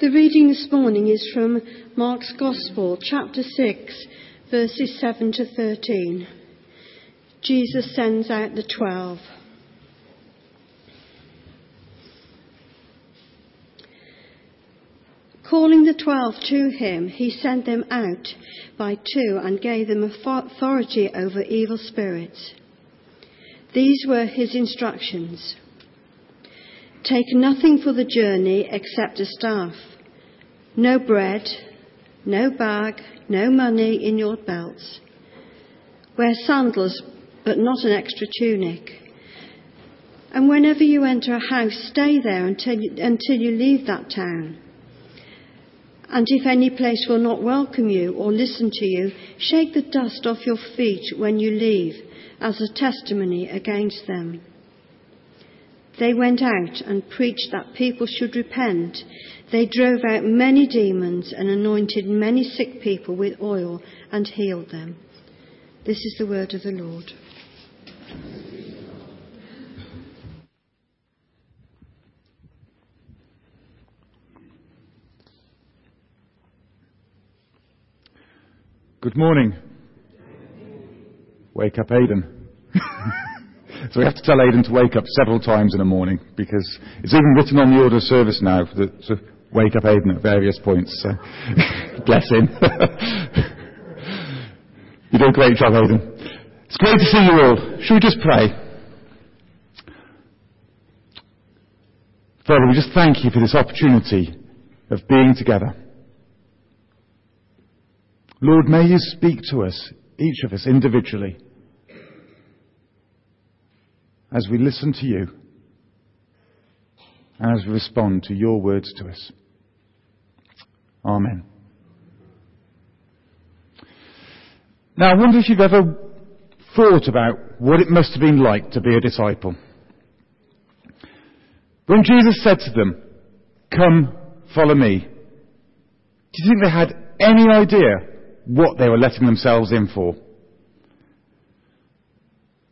The reading this morning is from Mark's Gospel, chapter 6, verses 7 to 13. Jesus sends out the twelve. Calling the twelve to him, he sent them out by two and gave them authority over evil spirits. These were his instructions. Take nothing for the journey except a staff, no bread, no bag, no money in your belts. Wear sandals, but not an extra tunic. And whenever you enter a house, stay there until you, until you leave that town. And if any place will not welcome you or listen to you, shake the dust off your feet when you leave as a testimony against them. They went out and preached that people should repent. They drove out many demons and anointed many sick people with oil and healed them. This is the word of the Lord. Good morning. Wake up, Aidan. So we have to tell Aidan to wake up several times in the morning because it's even written on the order of service now that to wake up Aidan at various points. So bless him. you do a great job, Aidan. It's great to see you all. Should we just pray? Father, we just thank you for this opportunity of being together. Lord, may you speak to us, each of us individually, as we listen to you and as we respond to your words to us. Amen. Now, I wonder if you've ever thought about what it must have been like to be a disciple. When Jesus said to them, Come, follow me, do you think they had any idea what they were letting themselves in for.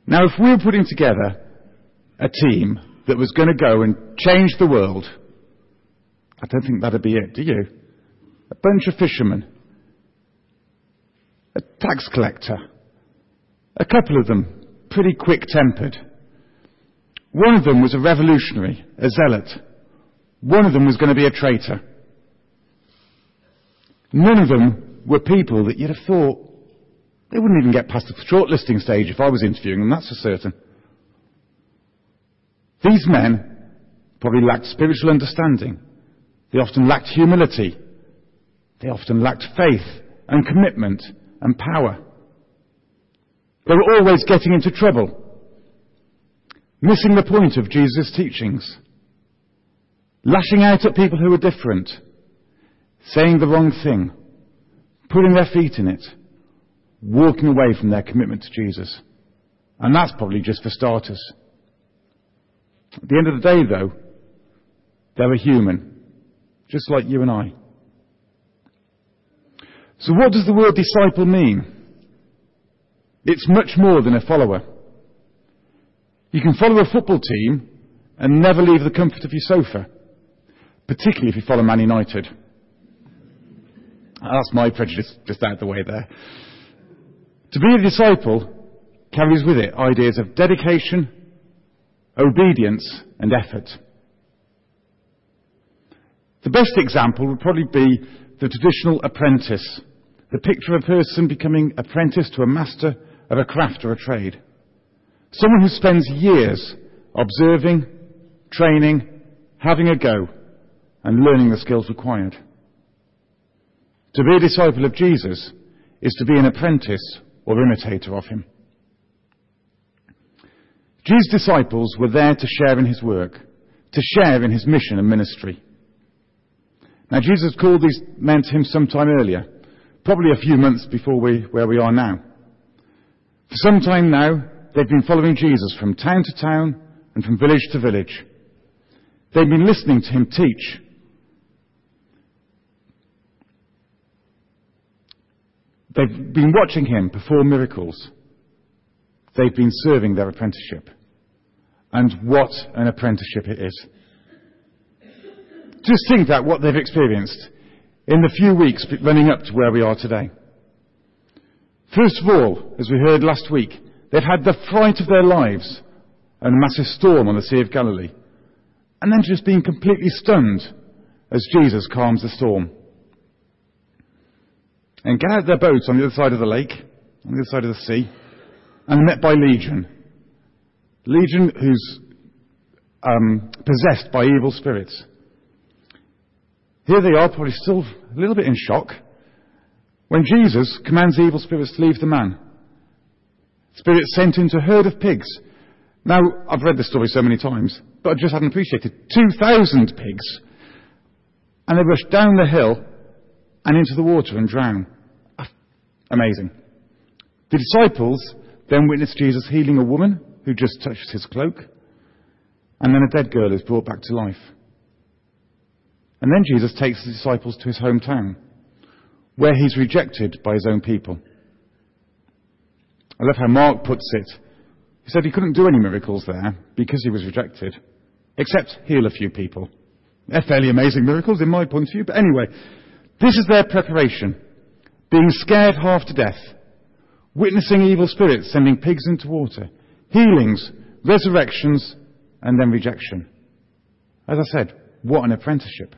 Now, if we were putting together a team that was going to go and change the world, I don't think that'd be it, do you? A bunch of fishermen, a tax collector, a couple of them pretty quick tempered. One of them was a revolutionary, a zealot. One of them was going to be a traitor. None of them were people that you'd have thought they wouldn't even get past the shortlisting stage if I was interviewing them, that's for certain. These men probably lacked spiritual understanding. They often lacked humility. They often lacked faith and commitment and power. They were always getting into trouble, missing the point of Jesus' teachings, lashing out at people who were different, saying the wrong thing putting their feet in it, walking away from their commitment to Jesus. And that's probably just for starters. At the end of the day, though, they were human, just like you and I. So what does the word disciple mean? It's much more than a follower. You can follow a football team and never leave the comfort of your sofa, particularly if you follow Man United. That's my prejudice just out of the way there. To be a disciple carries with it ideas of dedication, obedience, and effort. The best example would probably be the traditional apprentice, the picture of a person becoming apprentice to a master of a craft or a trade. Someone who spends years observing, training, having a go, and learning the skills required. To be a disciple of Jesus is to be an apprentice or imitator of him. Jesus' disciples were there to share in his work, to share in his mission and ministry. Now, Jesus called these men to him sometime earlier, probably a few months before we, where we are now. For some time now, they've been following Jesus from town to town and from village to village. They've been listening to him teach They've been watching him perform miracles. They've been serving their apprenticeship. And what an apprenticeship it is. Just think about what they've experienced in the few weeks running up to where we are today. First of all, as we heard last week, they've had the fright of their lives and a massive storm on the Sea of Galilee. And then just being completely stunned as Jesus calms the storm. And get out their boats on the other side of the lake, on the other side of the sea, and met by Legion. Legion who's um, possessed by evil spirits. Here they are, probably still a little bit in shock, when Jesus commands the evil spirits to leave the man. Spirits sent into a herd of pigs. Now, I've read this story so many times, but I just hadn't appreciated. 2,000 pigs. And they rush down the hill and into the water and drown. Ah, amazing. The disciples then witness Jesus healing a woman who just touched his cloak. And then a dead girl is brought back to life. And then Jesus takes the disciples to his hometown, where he's rejected by his own people. I love how Mark puts it. He said he couldn't do any miracles there because he was rejected, except heal a few people. They're fairly amazing miracles in my point of view, but anyway, this is their preparation. Being scared half to death, witnessing evil spirits sending pigs into water, healings, resurrections, and then rejection. As I said, what an apprenticeship.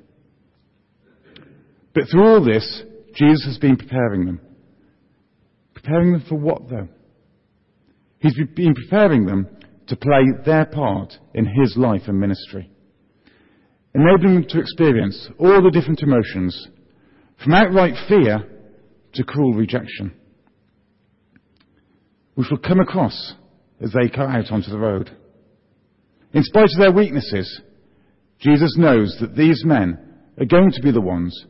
But through all this, Jesus has been preparing them. Preparing them for what, though? He's been preparing them to play their part in his life and ministry, enabling them to experience all the different emotions, from outright fear to cruel rejection, which will come across as they go out onto the road. In spite of their weaknesses, Jesus knows that these men are going to be the ones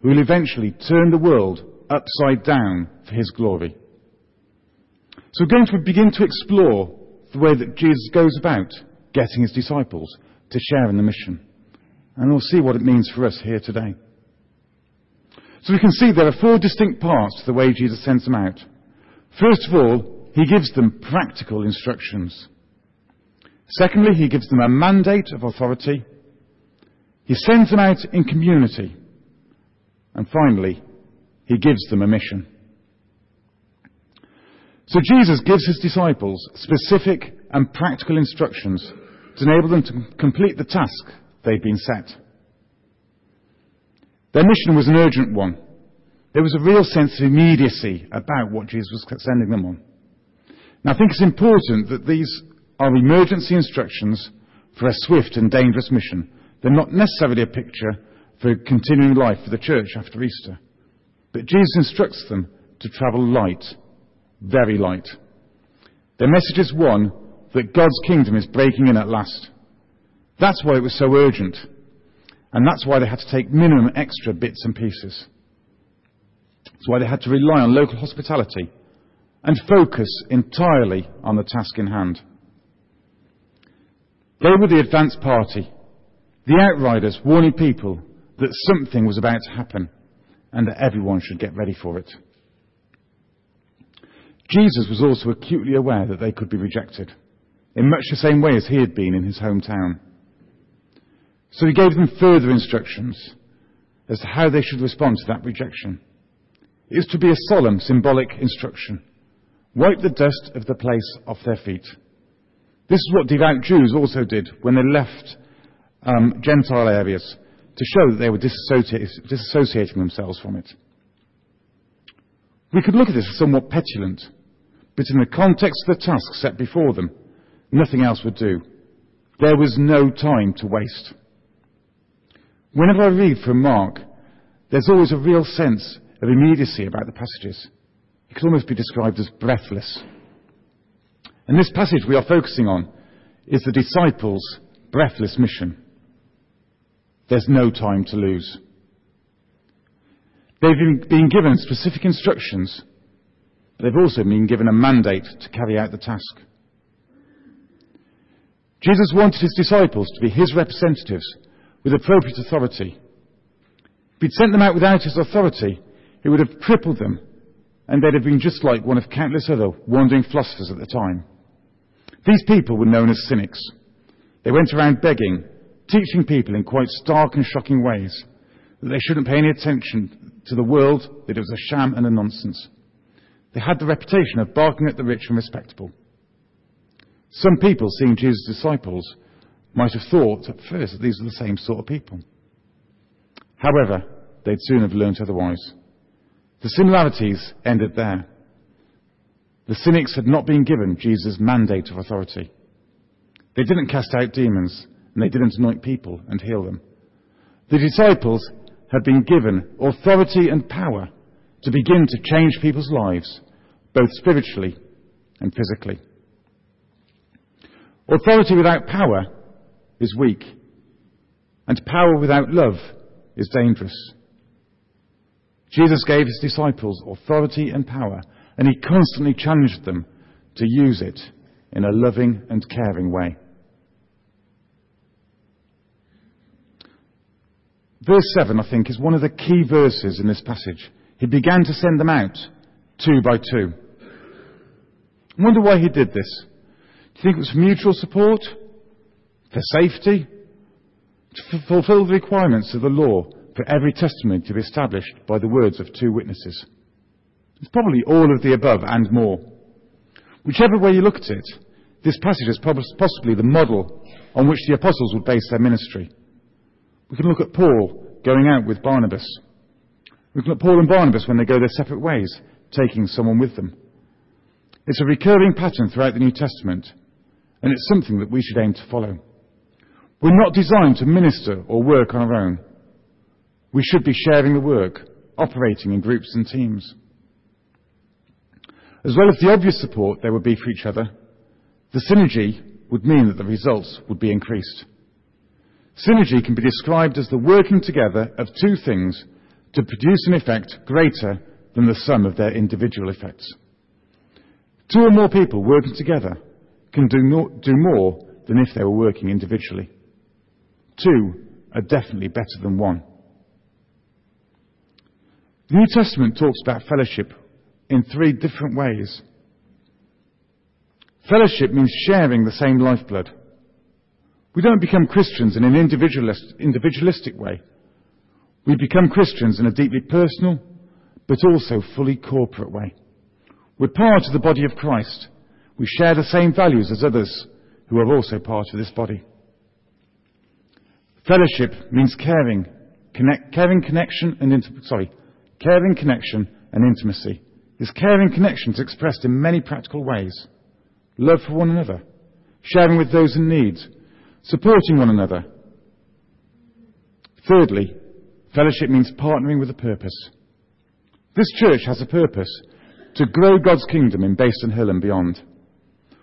who will eventually turn the world upside down for his glory. So we're going to begin to explore the way that Jesus goes about getting his disciples to share in the mission. And we'll see what it means for us here today. So we can see there are four distinct parts to the way Jesus sends them out. First of all, he gives them practical instructions. Secondly, he gives them a mandate of authority. He sends them out in community. And finally, he gives them a mission. So Jesus gives his disciples specific and practical instructions to enable them to complete the task they'd been set. Their mission was an urgent one. There was a real sense of immediacy about what Jesus was sending them on. Now I think it's important that these are emergency instructions for a swift and dangerous mission. They're not necessarily a picture for continuing life for the church after Easter. But Jesus instructs them to travel light, very light. Their message is one that God's kingdom is breaking in at last. That's why it was so urgent. And that's why they had to take minimum extra bits and pieces. That's why they had to rely on local hospitality and focus entirely on the task in hand. They were the advance party, the outriders warning people that something was about to happen and that everyone should get ready for it. Jesus was also acutely aware that they could be rejected, in much the same way as he had been in his hometown. So he gave them further instructions as to how they should respond to that rejection. It is to be a solemn, symbolic instruction. Wipe the dust of the place off their feet. This is what devout Jews also did when they left um, Gentile areas to show that they were disassociating themselves from it. We could look at this as somewhat petulant, but in the context of the task set before them, nothing else would do. There was no time to waste. Whenever I read from Mark, there's always a real sense of immediacy about the passages. Could almost be described as breathless. And this passage we are focusing on is the disciples' breathless mission. There's no time to lose. They've been given specific instructions, but they've also been given a mandate to carry out the task. Jesus wanted his disciples to be his representatives with appropriate authority. If he'd sent them out without his authority, it would have crippled them, and they'd have been just like one of countless other wandering philosophers at the time. These people were known as cynics. They went around begging teaching people in quite stark and shocking ways that they shouldn't pay any attention to the world, that it was a sham and a nonsense. They had the reputation of barking at the rich and respectable. Some people, seeing Jesus' disciples, might have thought at first that these were the same sort of people. However, they'd soon have learnt otherwise. The similarities ended there. The cynics had not been given Jesus' mandate of authority. They didn't cast out demons, and they didn't anoint people and heal them. The disciples had been given authority and power to begin to change people's lives, both spiritually and physically. Authority without power is weak, and power without love is dangerous. Jesus gave his disciples authority and power, and he constantly challenged them to use it in a loving and caring way. Verse 7, I think, is one of the key verses in this passage. He began to send them out, two by two. I wonder why he did this. Do you think it was mutual support? For safety? To fulfill the requirements of the law for every testimony to be established by the words of two witnesses? It's probably all of the above and more. Whichever way you look at it, this passage is possibly the model on which the apostles would base their ministry. We can look at Paul going out with Barnabas. We can look at Paul and Barnabas when they go their separate ways, taking someone with them. It's a recurring pattern throughout the New Testament, and it's something that we should aim to follow. We're not designed to minister or work on our own. We should be sharing the work, operating in groups and teams. As well as the obvious support there would be for each other, the synergy would mean that the results would be increased. Synergy can be described as the working together of two things to produce an effect greater than the sum of their individual effects. Two or more people working together can do, no, do more than if they were working individually. Two are definitely better than one. The New Testament talks about fellowship in three different ways. Fellowship means sharing the same lifeblood. We don't become Christians in an individualist, individualistic way. We become Christians in a deeply personal, but also fully corporate way. We're part of the body of Christ. We share the same values as others who are also part of this body. Fellowship means caring, connect, caring connection and inti- sorry, caring connection and intimacy. This caring connection is expressed in many practical ways. Love for one another, sharing with those in need, supporting one another. Thirdly, fellowship means partnering with a purpose. This church has a purpose to grow God's kingdom in Bayston Hill and beyond.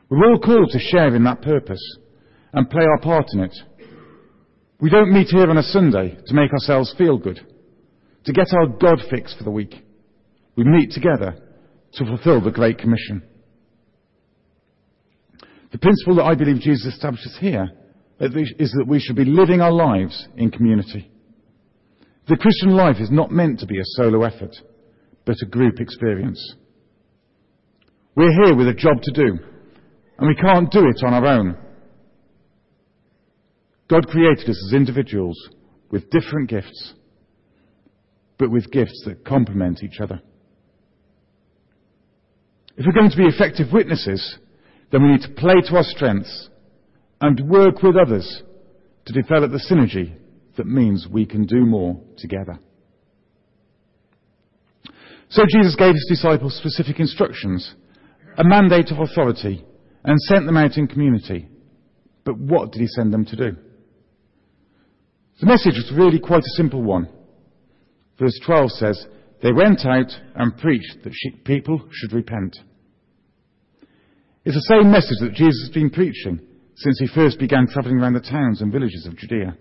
We're all called to share in that purpose and play our part in it. We don't meet here on a Sunday to make ourselves feel good, to get our God fix for the week. We meet together to fulfill the Great Commission. The principle that I believe Jesus establishes here is that we should be living our lives in community. The Christian life is not meant to be a solo effort, but a group experience. We're here with a job to do, and we can't do it on our own. God created us as individuals with different gifts, but with gifts that complement each other. If we're going to be effective witnesses, then we need to play to our strengths and work with others to develop the synergy that means we can do more together. So Jesus gave his disciples specific instructions, a mandate of authority, and sent them out in community. But what did he send them to do? The message was really quite a simple one. Verse 12 says, They went out and preached that people should repent. It's the same message that Jesus has been preaching since he first began travelling around the towns and villages of Judea.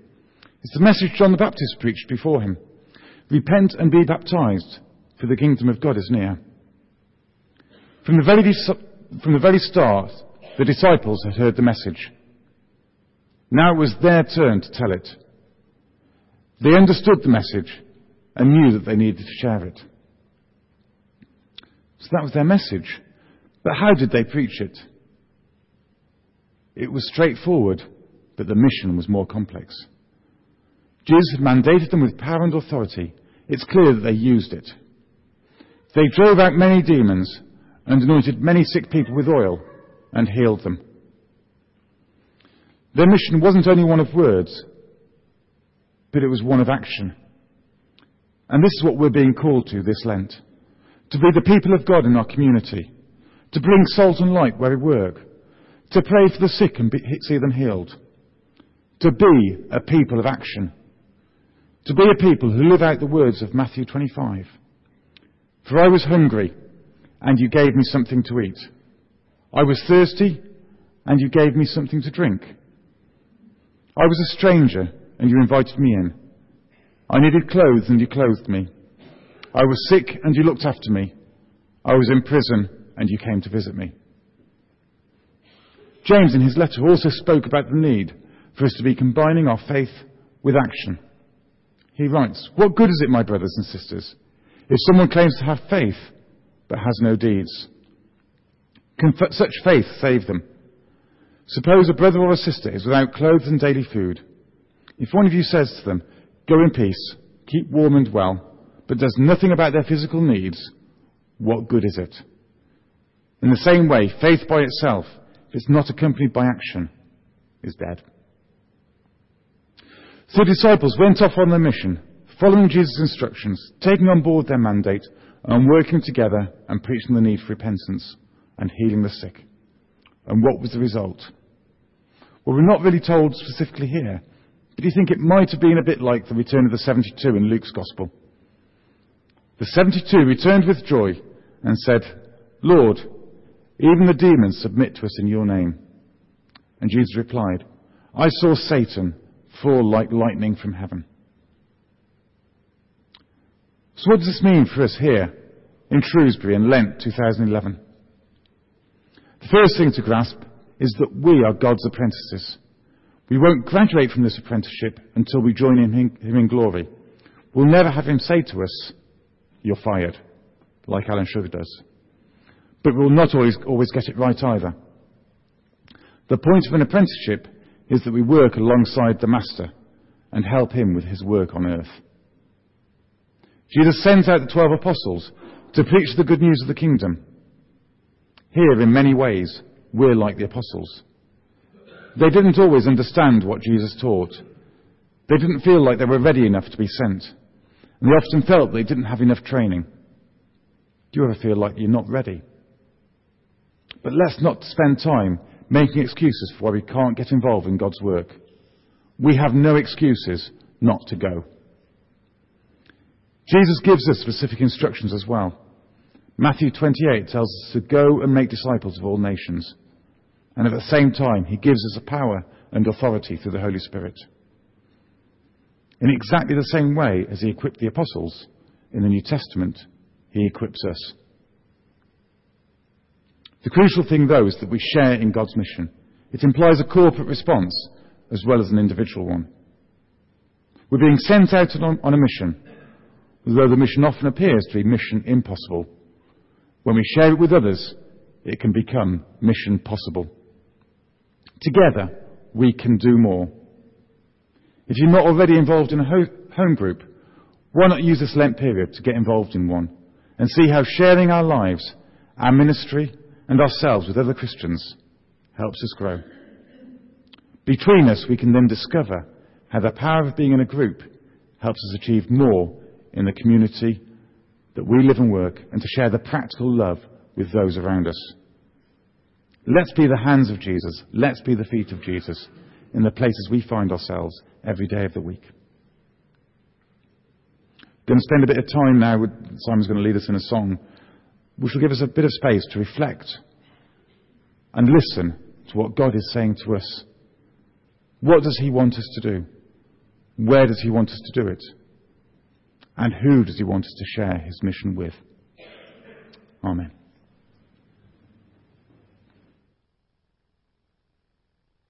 It's the message John the Baptist preached before him. Repent and be baptized, for the kingdom of God is near. From the very, from the very start, the disciples had heard the message. Now it was their turn to tell it. They understood the message and knew that they needed to share it. So that was their message. But how did they preach it? It was straightforward, but the mission was more complex. Jesus had mandated them with power and authority. It's clear that they used it. They drove out many demons and anointed many sick people with oil and healed them. Their mission wasn't only one of words, but it was one of action. And this is what we're being called to this Lent. To be the people of God in our community. To bring salt and light where we work. To pray for the sick and be, see them healed. To be a people of action. To be a people who live out the words of Matthew 25. For I was hungry, and you gave me something to eat. I was thirsty, and you gave me something to drink. I was a stranger, and you invited me in. I needed clothes, and you clothed me. I was sick, and you looked after me. I was in prison, and you came to visit me. James, in his letter, also spoke about the need for us to be combining our faith with action. He writes, What good is it, my brothers and sisters, if someone claims to have faith but has no deeds? Can such faith save them? Suppose a brother or a sister is without clothes and daily food. If one of you says to them, Go in peace, keep warm and well, but does nothing about their physical needs, what good is it? In the same way, faith by itself, if it's not accompanied by action, is dead. So the disciples went off on their mission, following Jesus' instructions, taking on board their mandate, and working together and preaching the need for repentance and healing the sick. And what was the result? Well, we're not really told specifically here, do you think it might have been a bit like the return of the 72 in Luke's Gospel? The 72 returned with joy and said, Lord, even the demons submit to us in your name. And Jesus replied, I saw Satan fall like lightning from heaven. So what does this mean for us here in Shrewsbury in Lent 2011? The first thing to grasp is that we are God's apprentices. We won't graduate from this apprenticeship until we join him in glory. We'll never have him say to us, you're fired, like Alan Sugar does. But we'll not always, always get it right either. The point of an apprenticeship is that we work alongside the Master and help him with his work on earth. Jesus sends out the twelve apostles to preach the good news of the kingdom. Here, in many ways, we're like the apostles. They didn't always understand what Jesus taught. They didn't feel like they were ready enough to be sent. And they often felt they didn't have enough training. Do you ever feel like you're not ready? But let's not spend time making excuses for why we can't get involved in God's work. We have no excuses not to go. Jesus gives us specific instructions as well. Matthew 28 tells us to go and make disciples of all nations. And at the same time, he gives us a power and authority through the Holy Spirit. In exactly the same way as he equipped the apostles in the New Testament, he equips us. The crucial thing, though, is that we share in God's mission. It implies a corporate response as well as an individual one. We're being sent out on a mission, though the mission often appears to be mission impossible. When we share it with others, it can become mission possible. Together, we can do more. If you're not already involved in a home group, why not use this Lent period to get involved in one and see how sharing our lives, our ministry, and ourselves with other Christians helps us grow. Between us, we can then discover how the power of being in a group helps us achieve more in the community that we live and work and to share the practical love with those around us. Let's be the hands of Jesus. Let's be the feet of Jesus in the places we find ourselves every day of the week. Going to spend a bit of time now with Simon's going to lead us in a song which will give us a bit of space to reflect and listen to what God is saying to us. What does He want us to do? Where does He want us to do it? And who does He want us to share His mission with? Amen.